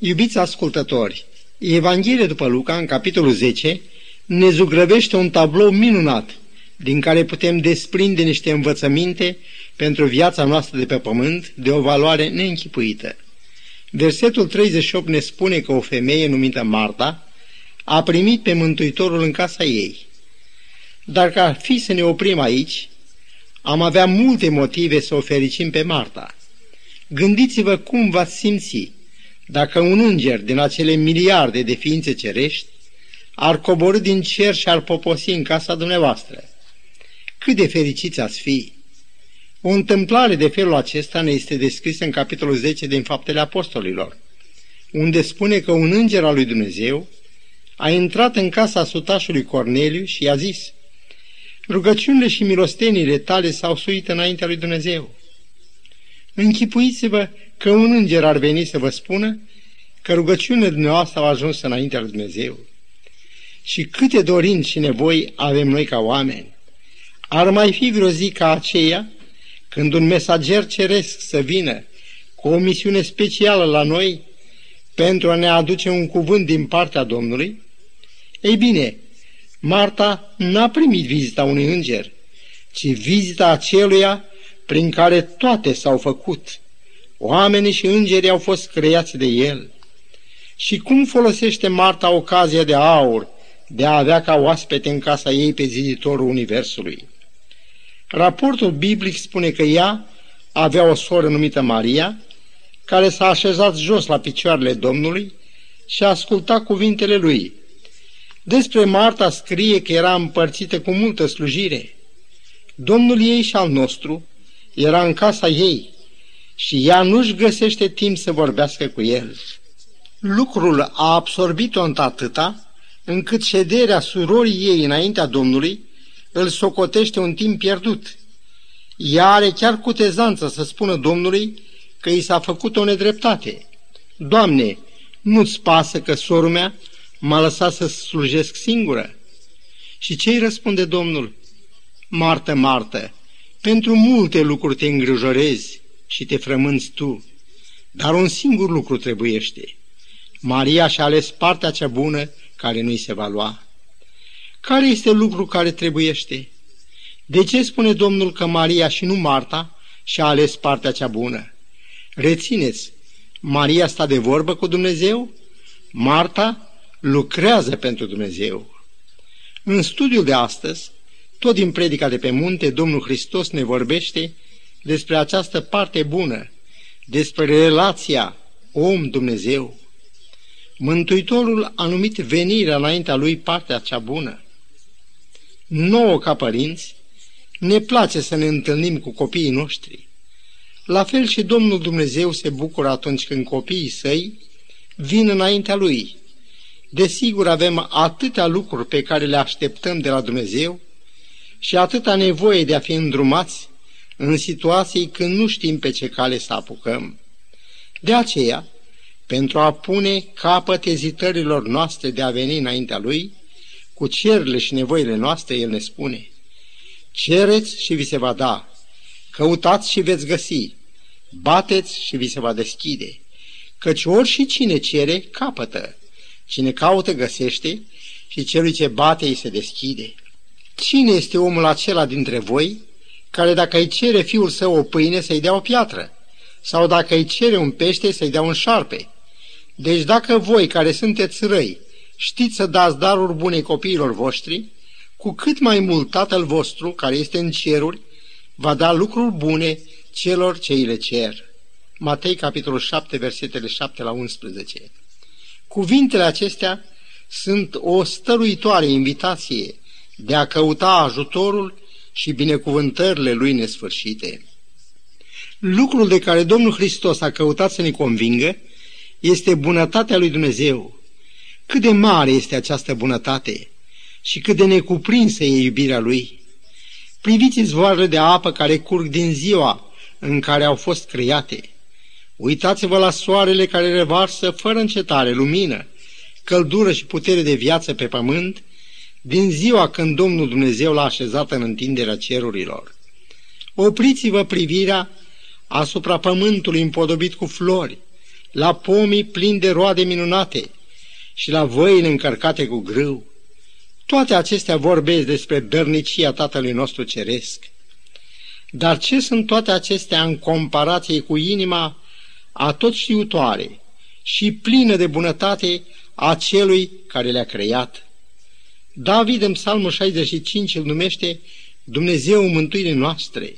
Iubiți ascultători, Evanghelia după Luca, în capitolul 10, ne zugrăvește un tablou minunat, din care putem desprinde niște învățăminte pentru viața noastră de pe pământ de o valoare neînchipuită. Versetul 38 ne spune că o femeie numită Marta a primit pe Mântuitorul în casa ei. Dar ca fi să ne oprim aici, am avea multe motive să o fericim pe Marta. Gândiți-vă cum v-ați simți dacă un înger din acele miliarde de ființe cerești ar coborâ din cer și ar poposi în casa dumneavoastră. Cât de fericiți ați fi! O întâmplare de felul acesta ne este descrisă în capitolul 10 din Faptele Apostolilor, unde spune că un înger al lui Dumnezeu a intrat în casa sutașului Corneliu și i-a zis, Rugăciunile și milostenile tale s-au suit înaintea lui Dumnezeu. Închipuiți-vă că un înger ar veni să vă spună că rugăciunile dumneavoastră au ajuns înaintea lui Dumnezeu. Și câte dorinți și nevoi avem noi ca oameni. Ar mai fi vreo zi ca aceea când un mesager ceresc să vină cu o misiune specială la noi pentru a ne aduce un cuvânt din partea Domnului? Ei bine, Marta n-a primit vizita unui înger, ci vizita aceluia prin care toate s-au făcut. Oamenii și îngerii au fost creați de el. Și cum folosește Marta ocazia de aur de a avea ca oaspete în casa ei pe ziditorul Universului? Raportul biblic spune că ea avea o soră numită Maria, care s-a așezat jos la picioarele Domnului și a ascultat cuvintele lui. Despre Marta scrie că era împărțită cu multă slujire. Domnul ei și al nostru era în casa ei și ea nu-și găsește timp să vorbească cu el. Lucrul a absorbit-o într-atâta încât șederea surorii ei înaintea Domnului îl socotește un timp pierdut. Ea are chiar cutezanță să spună Domnului că i s-a făcut o nedreptate. Doamne, nu-ți pasă că sorul mea m-a lăsat să slujesc singură? Și ce îi răspunde Domnul? Martă, Martă, pentru multe lucruri te îngrijorezi și te frămânți tu, dar un singur lucru trebuiește. Maria și-a ales partea cea bună care nu-i se va lua. Care este lucru care trebuiește? De ce spune Domnul că Maria și nu Marta și-a ales partea cea bună? Rețineți, Maria sta de vorbă cu Dumnezeu, Marta lucrează pentru Dumnezeu. În studiul de astăzi, tot din predica de pe munte, Domnul Hristos ne vorbește despre această parte bună, despre relația om-Dumnezeu. Mântuitorul a numit venirea înaintea lui partea cea bună nouă ca părinți, ne place să ne întâlnim cu copiii noștri. La fel și Domnul Dumnezeu se bucură atunci când copiii săi vin înaintea Lui. Desigur avem atâtea lucruri pe care le așteptăm de la Dumnezeu și atâta nevoie de a fi îndrumați în situații când nu știm pe ce cale să apucăm. De aceea, pentru a pune capăt ezitărilor noastre de a veni înaintea Lui, cu cerile și nevoile noastre, El ne spune, cereți și vi se va da, căutați și veți găsi, bateți și vi se va deschide, căci ori și cine cere, capătă, cine caută, găsește și celui ce bate îi se deschide. Cine este omul acela dintre voi care dacă îi cere fiul său o pâine să-i dea o piatră, sau dacă îi cere un pește să-i dea un șarpe? Deci dacă voi care sunteți răi știți să dați daruri bune copiilor voștri, cu cât mai mult Tatăl vostru, care este în ceruri, va da lucruri bune celor ce îi le cer. Matei, capitolul 7, versetele 7 la 11. Cuvintele acestea sunt o stăruitoare invitație de a căuta ajutorul și binecuvântările lui nesfârșite. Lucrul de care Domnul Hristos a căutat să ne convingă este bunătatea lui Dumnezeu, cât de mare este această bunătate și cât de necuprinsă e iubirea Lui. Priviți zvoarele de apă care curg din ziua în care au fost create. Uitați-vă la soarele care revarsă fără încetare lumină, căldură și putere de viață pe pământ, din ziua când Domnul Dumnezeu l-a așezat în întinderea cerurilor. Opriți-vă privirea asupra pământului împodobit cu flori, la pomii plini de roade minunate și la văile încărcate cu grâu. Toate acestea vorbesc despre dărnicia Tatălui nostru Ceresc. Dar ce sunt toate acestea în comparație cu inima a tot știutoare și plină de bunătate a celui care le-a creat? David în psalmul 65 îl numește Dumnezeu mântuirii noastre,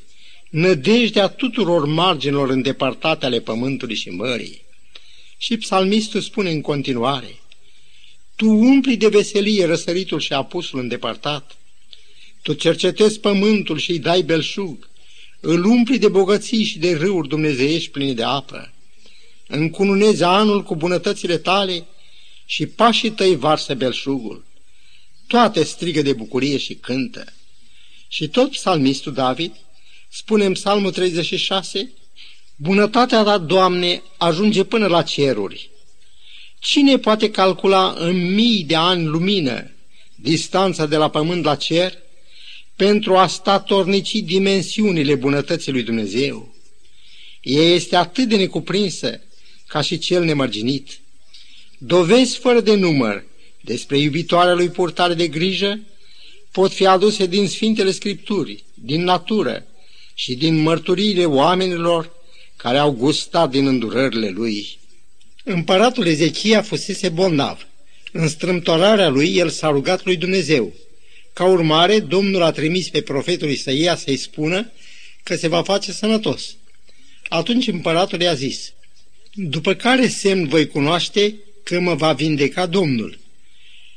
nădejdea tuturor marginilor îndepărtate ale pământului și mării. Și psalmistul spune în continuare, Tu umpli de veselie răsăritul și apusul îndepărtat, Tu cercetezi pământul și îi dai belșug, îl umpli de bogății și de râuri dumnezeiești pline de apă, încununezi anul cu bunătățile tale și pașii tăi varsă belșugul. Toate strigă de bucurie și cântă. Și tot psalmistul David spune în psalmul 36, Bunătatea ta, Doamne, ajunge până la ceruri. Cine poate calcula în mii de ani lumină distanța de la pământ la cer pentru a statornici dimensiunile bunătății lui Dumnezeu? Ea este atât de necuprinsă ca și cel nemărginit. Dovezi fără de număr despre iubitoarea lui purtare de grijă pot fi aduse din Sfintele Scripturi, din natură și din mărturiile oamenilor care au gustat din îndurările lui. Împăratul Ezechia fusese bolnav. În strâmtorarea lui, el s-a rugat lui Dumnezeu. Ca urmare, Domnul a trimis pe profetul Isaia să-i spună că se va face sănătos. Atunci împăratul i-a zis, După care semn voi cunoaște că mă va vindeca Domnul?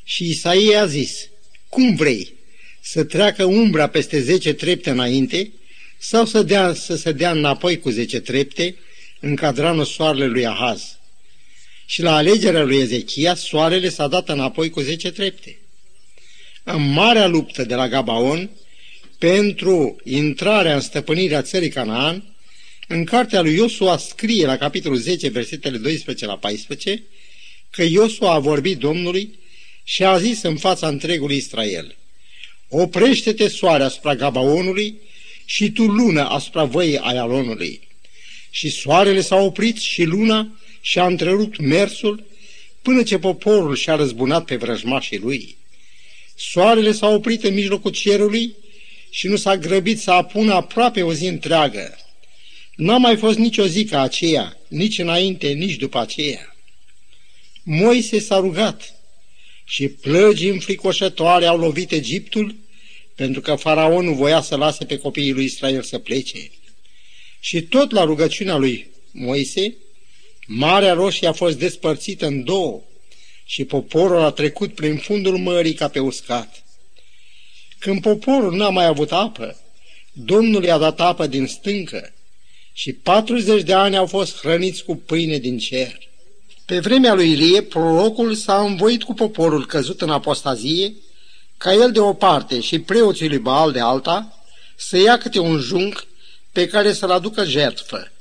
Și Isaia a zis, Cum vrei? Să treacă umbra peste zece trepte înainte sau să, dea, să se dea înapoi cu zece trepte în cadranul soarelui lui Ahaz. Și la alegerea lui Ezechia, soarele s-a dat înapoi cu zece trepte. În marea luptă de la Gabaon, pentru intrarea în stăpânirea țării Canaan, în cartea lui Iosua scrie la capitolul 10, versetele 12 la 14, că Iosua a vorbit Domnului și a zis în fața întregului Israel, Oprește-te soare asupra Gabaonului și tu lună asupra văii Aialonului. Și soarele s-a oprit și luna și-a întrerupt mersul până ce poporul și-a răzbunat pe vrăjmașii lui. Soarele s-a oprit în mijlocul cerului și nu s-a grăbit să apună aproape o zi întreagă. N-a mai fost nicio zi ca aceea, nici înainte, nici după aceea. Moise s-a rugat și plăgi înfricoșătoare au lovit Egiptul pentru că faraonul nu voia să lase pe copiii lui Israel să plece. Și tot la rugăciunea lui Moise, Marea Roșie a fost despărțită în două și poporul a trecut prin fundul mării ca pe uscat. Când poporul n-a mai avut apă, Domnul i-a dat apă din stâncă și 40 de ani au fost hrăniți cu pâine din cer. Pe vremea lui Ilie, prorocul s-a învoit cu poporul căzut în apostazie ca el de o parte și preoții lui Baal de alta, să ia câte un junc pe care să-l aducă jertfă.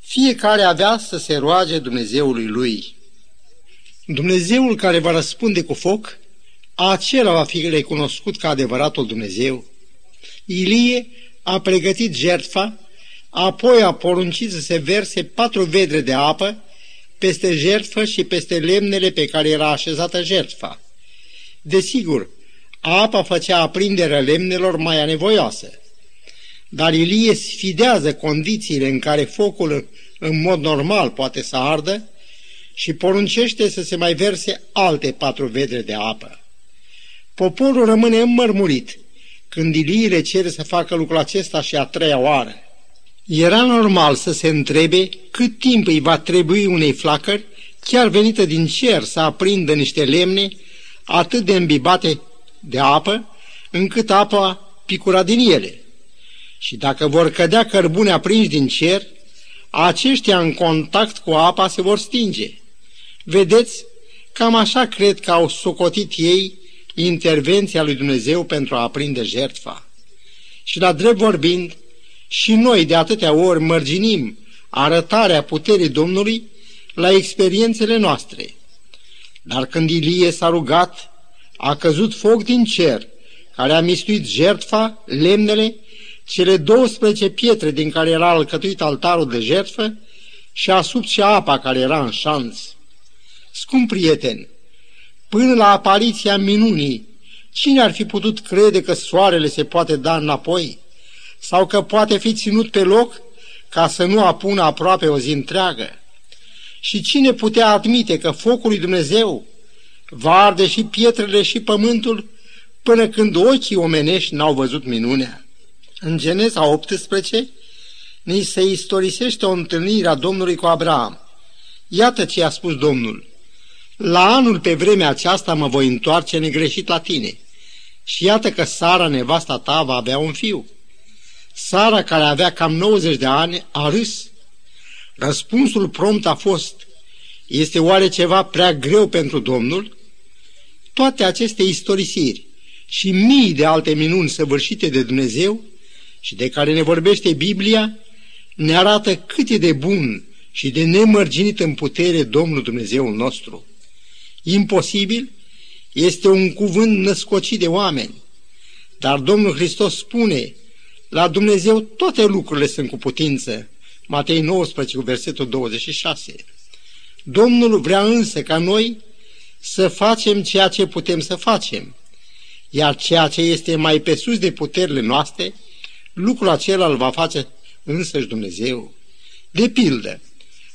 Fiecare avea să se roage Dumnezeului lui. Dumnezeul care va răspunde cu foc, acela va fi recunoscut ca adevăratul Dumnezeu. Ilie a pregătit jertfa, apoi a poruncit să se verse patru vedre de apă peste jertfă și peste lemnele pe care era așezată jertfa. Desigur, apa făcea aprinderea lemnelor mai anevoioasă. Dar Ilie sfidează condițiile în care focul în mod normal poate să ardă și poruncește să se mai verse alte patru vedre de apă. Poporul rămâne înmărmurit când Ilie le cere să facă lucrul acesta și a treia oară. Era normal să se întrebe cât timp îi va trebui unei flacări, chiar venită din cer, să aprindă niște lemne atât de îmbibate de apă, încât apa picura din ele. Și dacă vor cădea cărbune aprinși din cer, aceștia în contact cu apa se vor stinge. Vedeți, cam așa cred că au socotit ei intervenția lui Dumnezeu pentru a aprinde jertfa. Și la drept vorbind, și noi de atâtea ori mărginim arătarea puterii Domnului la experiențele noastre. Dar când Ilie s-a rugat, a căzut foc din cer, care a mistuit jertfa, lemnele, cele 12 pietre din care era alcătuit altarul de jertfă și a sub și apa care era în șanț. Scump prieten, până la apariția minunii, cine ar fi putut crede că soarele se poate da înapoi? Sau că poate fi ținut pe loc ca să nu apună aproape o zi întreagă? Și cine putea admite că focul lui Dumnezeu va arde și pietrele și pământul până când ochii omenești n-au văzut minunea? În Geneza 18 ni se istorisește o întâlnire a Domnului cu Abraham. Iată ce a spus Domnul. La anul pe vremea aceasta mă voi întoarce negreșit la tine. Și iată că Sara, nevasta ta, va avea un fiu. Sara, care avea cam 90 de ani, a râs. Răspunsul prompt a fost, este oare ceva prea greu pentru Domnul? Toate aceste istorisiri și mii de alte minuni săvârșite de Dumnezeu și de care ne vorbește Biblia, ne arată cât e de bun și de nemărginit în putere Domnul Dumnezeul nostru. Imposibil este un cuvânt născocit de oameni, dar Domnul Hristos spune, la Dumnezeu toate lucrurile sunt cu putință. Matei 19, cu versetul 26. Domnul vrea însă ca noi să facem ceea ce putem să facem, iar ceea ce este mai pe sus de puterile noastre, lucrul acela îl va face însăși Dumnezeu. De pildă,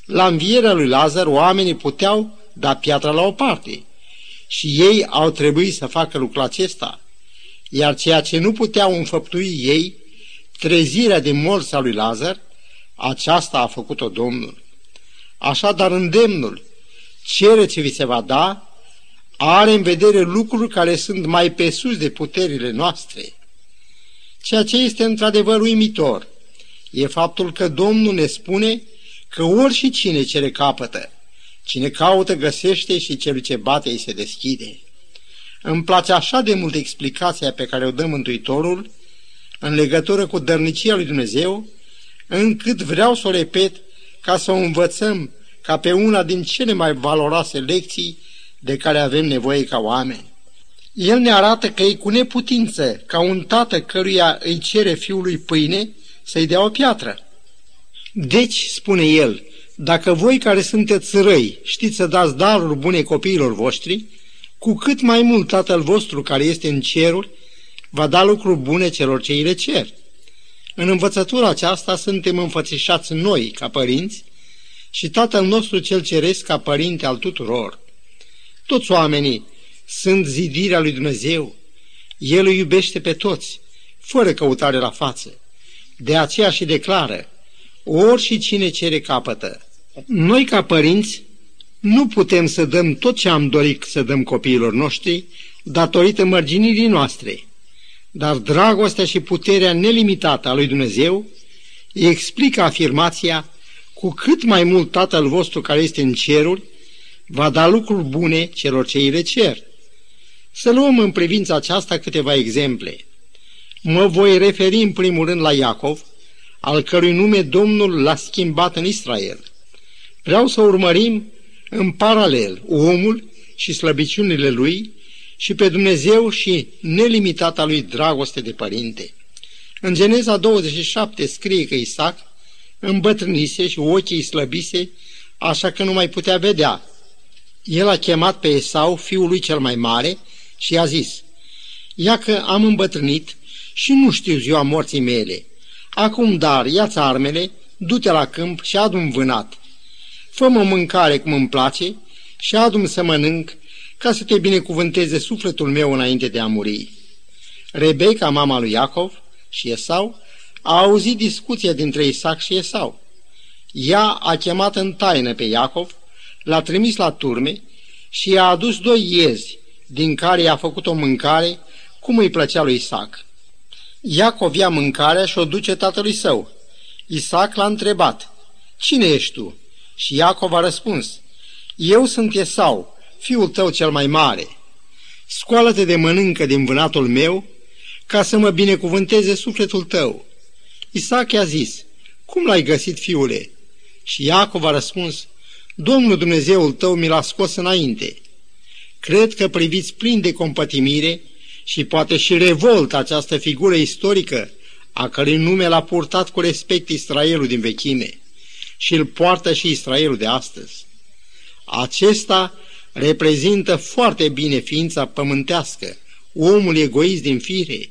la învierea lui Lazar, oamenii puteau da piatra la o parte și ei au trebuit să facă lucrul acesta, iar ceea ce nu puteau înfăptui ei, trezirea de morți a lui Lazar, aceasta a făcut-o Domnul. Așadar, îndemnul, cere ce vi se va da, are în vedere lucruri care sunt mai pe sus de puterile noastre. Ceea ce este într-adevăr uimitor e faptul că Domnul ne spune că ori și cine cere capătă, cine caută găsește și celui ce bate îi se deschide. Îmi place așa de mult explicația pe care o dă Mântuitorul în legătură cu dărnicia lui Dumnezeu, încât vreau să o repet ca să o învățăm ca pe una din cele mai valoroase lecții de care avem nevoie ca oameni. El ne arată că e cu neputință ca un tată căruia îi cere fiului pâine să-i dea o piatră. Deci, spune el, dacă voi care sunteți răi știți să dați daruri bune copiilor voștri, cu cât mai mult Tatăl vostru care este în ceruri va da lucruri bune celor ce îi le cer. În învățătura aceasta suntem înfățișați noi, ca părinți, și Tatăl nostru cel ceresc ca părinte al tuturor. Toți oamenii sunt zidirea lui Dumnezeu. El îi iubește pe toți, fără căutare la față. De aceea și declară, ori și cine cere capătă. Noi ca părinți nu putem să dăm tot ce am dorit să dăm copiilor noștri datorită mărginirii noastre, dar dragostea și puterea nelimitată a lui Dumnezeu explică afirmația cu cât mai mult Tatăl vostru care este în ceruri va da lucruri bune celor ce îi le cer. Să luăm în privința aceasta câteva exemple. Mă voi referi în primul rând la Iacov, al cărui nume Domnul l-a schimbat în Israel. Vreau să urmărim în paralel omul și slăbiciunile lui și pe Dumnezeu și nelimitata lui dragoste de părinte. În Geneza 27 scrie că Isaac îmbătrânise și ochii slăbise, așa că nu mai putea vedea. El a chemat pe Esau, fiul lui cel mai mare, și i-a zis, Ia că am îmbătrânit și nu știu ziua morții mele. Acum, dar, ia-ți armele, du-te la câmp și adu vânat. Fă-mă mâncare cum îmi place și adu să mănânc ca să te binecuvânteze sufletul meu înainte de a muri. Rebecca, mama lui Iacov și Esau, a auzit discuția dintre Isaac și Esau. Ea a chemat în taină pe Iacov, l-a trimis la turme și i-a adus doi iezi, din care i-a făcut o mâncare cum îi plăcea lui Isaac. Iacov ia mâncarea și o duce tatălui său. Isaac l-a întrebat, Cine ești tu? Și Iacov a răspuns, Eu sunt Esau, fiul tău cel mai mare. Scoală-te de mănâncă din vânatul meu, ca să mă binecuvânteze sufletul tău. Isaac i-a zis, Cum l-ai găsit, fiule? Și Iacov a răspuns, Domnul Dumnezeul tău mi l-a scos înainte. Cred că priviți plin de compătimire și poate și revolt această figură istorică, a cărei nume l-a purtat cu respect Israelul din vechime. și îl poartă și Israelul de astăzi. Acesta reprezintă foarte bine ființa pământească, omul egoist din fire,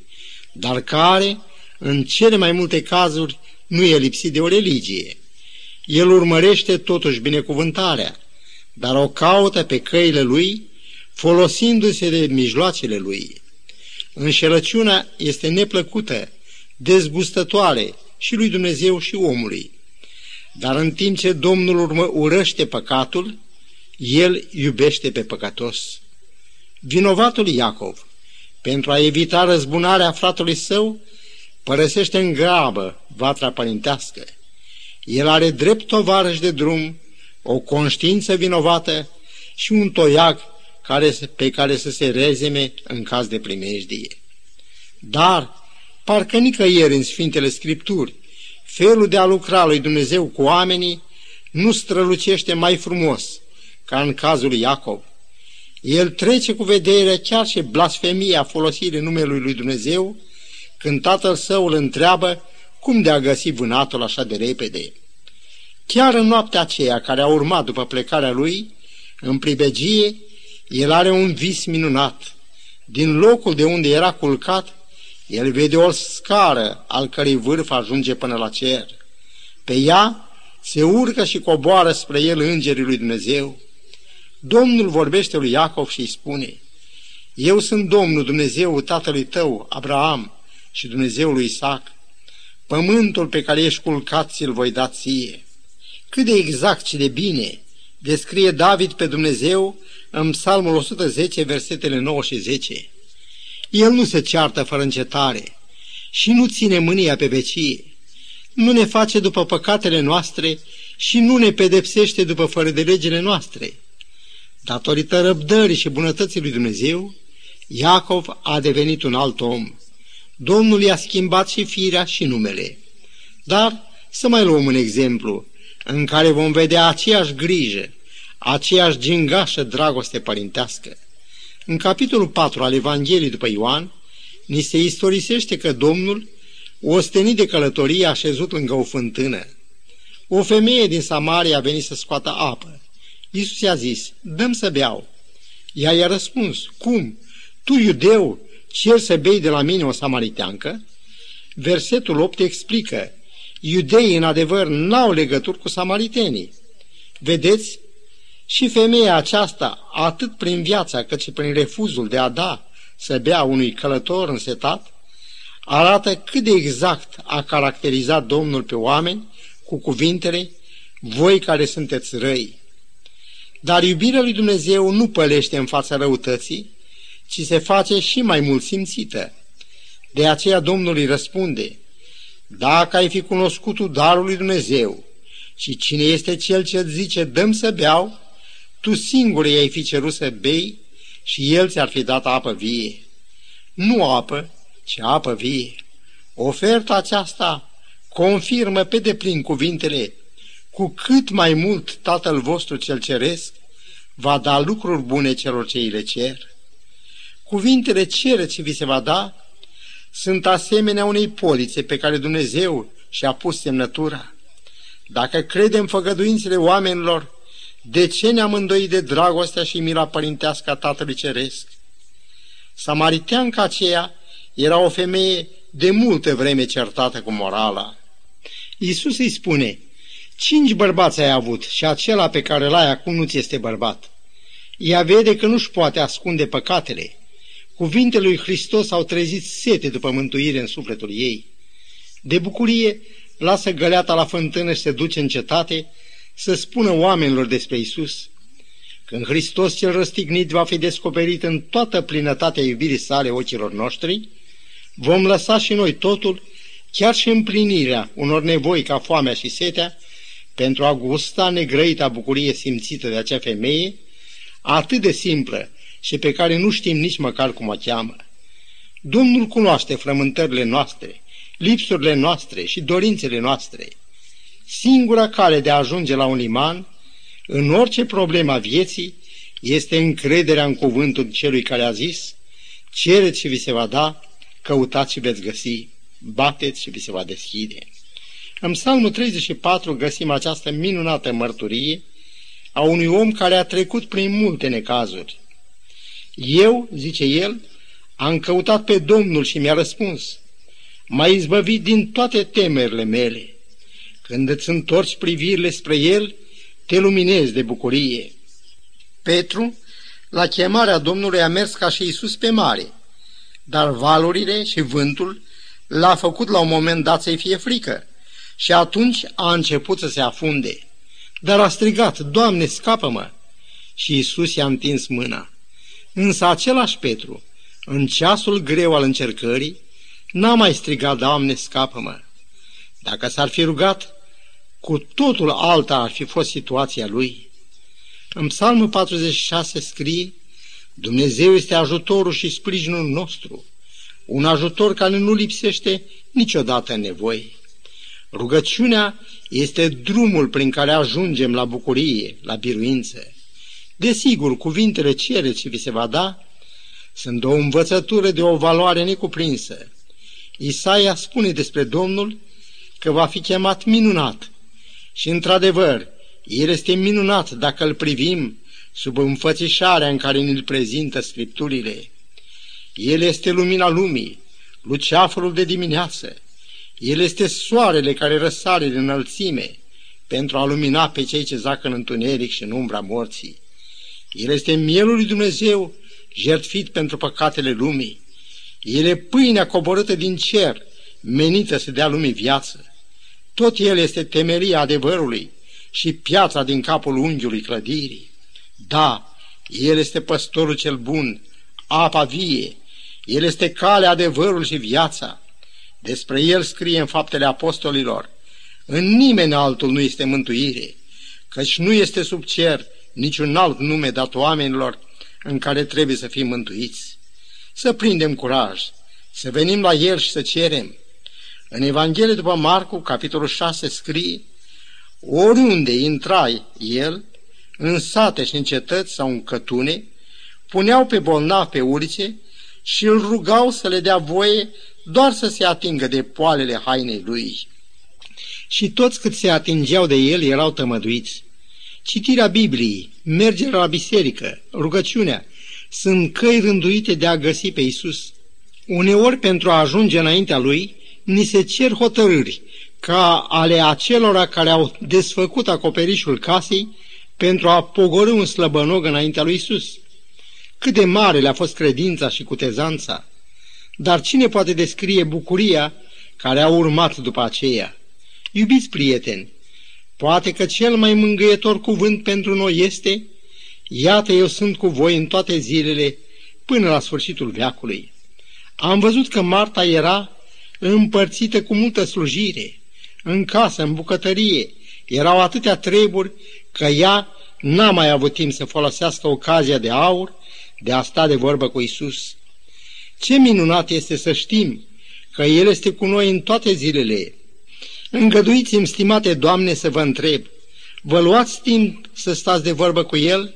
dar care, în cele mai multe cazuri, nu e lipsit de o religie. El urmărește totuși binecuvântarea, dar o caută pe căile lui, folosindu-se de mijloacele lui. Înșelăciunea este neplăcută, dezgustătoare și lui Dumnezeu și omului. Dar în timp ce Domnul urmă urăște păcatul, el iubește pe păcătos. Vinovatul Iacov, pentru a evita răzbunarea fratului său, părăsește în grabă vatra părintească. El are drept tovarăș de drum, o conștiință vinovată și un toiag care, pe care să se rezeme în caz de primejdie. Dar, parcă nicăieri în Sfintele Scripturi, felul de a lucra lui Dumnezeu cu oamenii nu strălucește mai frumos ca în cazul lui Iacov. El trece cu vedere chiar și blasfemia folosirii numelui lui Dumnezeu când tatăl său îl întreabă cum de a găsi vânatul așa de repede. Chiar în noaptea aceea care a urmat după plecarea lui, în pribegie, el are un vis minunat. Din locul de unde era culcat, el vede o scară al cărei vârf ajunge până la cer. Pe ea se urcă și coboară spre el îngerii lui Dumnezeu. Domnul vorbește lui Iacov și îi spune, Eu sunt Domnul Dumnezeu tatălui tău, Abraham, și Dumnezeul lui Isaac. Pământul pe care ești culcat ți-l voi da ție. Cât de exact și de bine descrie David pe Dumnezeu în Psalmul 110, versetele 9 și 10. El nu se ceartă fără încetare și nu ține mânia pe vecie. Nu ne face după păcatele noastre și nu ne pedepsește după fără de legile noastre. Datorită răbdării și bunătății lui Dumnezeu, Iacov a devenit un alt om. Domnul i-a schimbat și firea și numele. Dar să mai luăm un exemplu în care vom vedea aceeași grijă, aceeași gingașă dragoste părintească. În capitolul 4 al Evangheliei după Ioan, ni se istorisește că Domnul, ostenit de călătorie, a șezut lângă o fântână. O femeie din Samaria a venit să scoată apă. Iisus i-a zis, dăm să beau. Ea i-a răspuns, cum? Tu, iudeu, cer să bei de la mine o samariteancă? Versetul 8 explică, iudeii în adevăr n-au legături cu samaritenii. Vedeți, și femeia aceasta, atât prin viața cât și prin refuzul de a da să bea unui călător însetat, arată cât de exact a caracterizat Domnul pe oameni cu cuvintele, voi care sunteți răi. Dar iubirea lui Dumnezeu nu pălește în fața răutății, ci se face și mai mult simțită. De aceea Domnul îi răspunde, Dacă ai fi cunoscut darul lui Dumnezeu și cine este cel ce îți zice, dăm să beau, tu singur i-ai fi cerut să bei și el ți-ar fi dat apă vie. Nu apă, ci apă vie. Oferta aceasta confirmă pe deplin cuvintele cu cât mai mult Tatăl vostru cel ceresc va da lucruri bune celor ce îi le cer. Cuvintele cere ce vi se va da sunt asemenea unei polițe pe care Dumnezeu și-a pus semnătura. Dacă credem făgăduințele oamenilor, de ce ne-am îndoit de dragostea și mila părintească a Tatălui Ceresc? Samariteanca aceea era o femeie de multă vreme certată cu morala. Iisus îi spune, cinci bărbați ai avut și acela pe care l-ai acum nu ți este bărbat. Ea vede că nu-și poate ascunde păcatele. Cuvintele lui Hristos au trezit sete după mântuire în sufletul ei. De bucurie, lasă găleata la fântână și se duce în cetate să spună oamenilor despre Isus. Când Hristos cel răstignit va fi descoperit în toată plinătatea iubirii sale ochilor noștri, vom lăsa și noi totul, chiar și împlinirea unor nevoi ca foamea și setea, pentru a gusta negrăita bucurie simțită de acea femeie, atât de simplă și pe care nu știm nici măcar cum o cheamă. Domnul cunoaște frământările noastre, lipsurile noastre și dorințele noastre. Singura cale de a ajunge la un liman, în orice problemă a vieții, este încrederea în cuvântul celui care a zis, cereți și vi se va da, căutați și veți găsi, bateți și vi se va deschide. În Psalmul 34 găsim această minunată mărturie a unui om care a trecut prin multe necazuri. Eu, zice el, am căutat pe Domnul și mi-a răspuns. M-a izbăvit din toate temerile mele. Când îți întorci privirile spre El, te luminezi de bucurie. Petru, la chemarea Domnului, a mers ca și Iisus pe mare, dar valurile și vântul l-a făcut la un moment dat să-i fie frică și atunci a început să se afunde. Dar a strigat, Doamne, scapă-mă! Și Iisus i-a întins mâna. Însă același Petru, în ceasul greu al încercării, n-a mai strigat, Doamne, scapă-mă! Dacă s-ar fi rugat, cu totul alta ar fi fost situația lui. În Psalmul 46 scrie, Dumnezeu este ajutorul și sprijinul nostru, un ajutor care nu lipsește niciodată în nevoi. Rugăciunea este drumul prin care ajungem la bucurie, la biruință. Desigur, cuvintele cereți și vi se va da sunt o învățătură de o valoare necuprinsă. Isaia spune despre Domnul că va fi chemat minunat și, într-adevăr, El este minunat dacă îl privim sub înfățișarea în care ne-l prezintă Scripturile. El este lumina lumii, luceafărul de dimineață. El este soarele care răsare din înălțime pentru a lumina pe cei ce zacă în întuneric și în umbra morții. El este mielul lui Dumnezeu jertfit pentru păcatele lumii. El e pâinea coborâtă din cer, menită să dea lumii viață. Tot el este temeria adevărului și piața din capul unghiului clădirii. Da, el este păstorul cel bun, apa vie, el este calea, adevărul și viața. Despre el scrie în faptele apostolilor. În nimeni altul nu este mântuire, căci nu este sub cer niciun alt nume dat oamenilor în care trebuie să fim mântuiți. Să prindem curaj, să venim la El și să cerem. În Evanghelie după Marcu, capitolul 6, scrie Oriunde intrai El, în sate și în cetăți sau în cătune, puneau pe bolnav pe ulițe și îl rugau să le dea voie doar să se atingă de poalele hainei lui. Și toți cât se atingeau de el erau tămăduiți. Citirea Bibliei, mergerea la biserică, rugăciunea, sunt căi rânduite de a găsi pe Isus. Uneori, pentru a ajunge înaintea Lui, ni se cer hotărâri, ca ale acelora care au desfăcut acoperișul casei pentru a pogorâ un slăbănog înaintea lui Isus. Cât de mare le-a fost credința și cutezanța, dar cine poate descrie bucuria care a urmat după aceea? Iubiți prieteni, Poate că cel mai mângâietor cuvânt pentru noi este Iată eu sunt cu voi în toate zilele până la sfârșitul veacului. Am văzut că Marta era împărțită cu multă slujire. În casă, în bucătărie, erau atâtea treburi că ea n-a mai avut timp să folosească ocazia de aur de a sta de vorbă cu Isus. Ce minunat este să știm că El este cu noi în toate zilele Îngăduiți-mi, stimate Doamne, să vă întreb, vă luați timp să stați de vorbă cu El?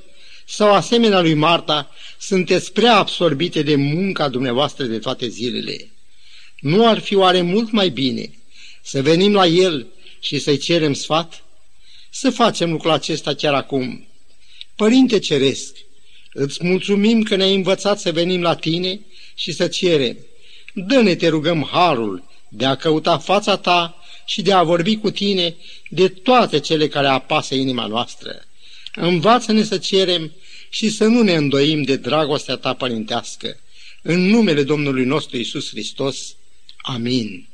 Sau, asemenea lui Marta, sunteți prea absorbite de munca dumneavoastră de toate zilele? Nu ar fi oare mult mai bine să venim la El și să-i cerem sfat? Să facem lucrul acesta chiar acum. Părinte Ceresc, îți mulțumim că ne-ai învățat să venim la Tine și să cerem. Dă-ne, te rugăm, harul de a căuta fața Ta și de a vorbi cu tine de toate cele care apasă inima noastră. Învață-ne să cerem și să nu ne îndoim de dragostea ta părintească. În numele Domnului nostru Isus Hristos. Amin.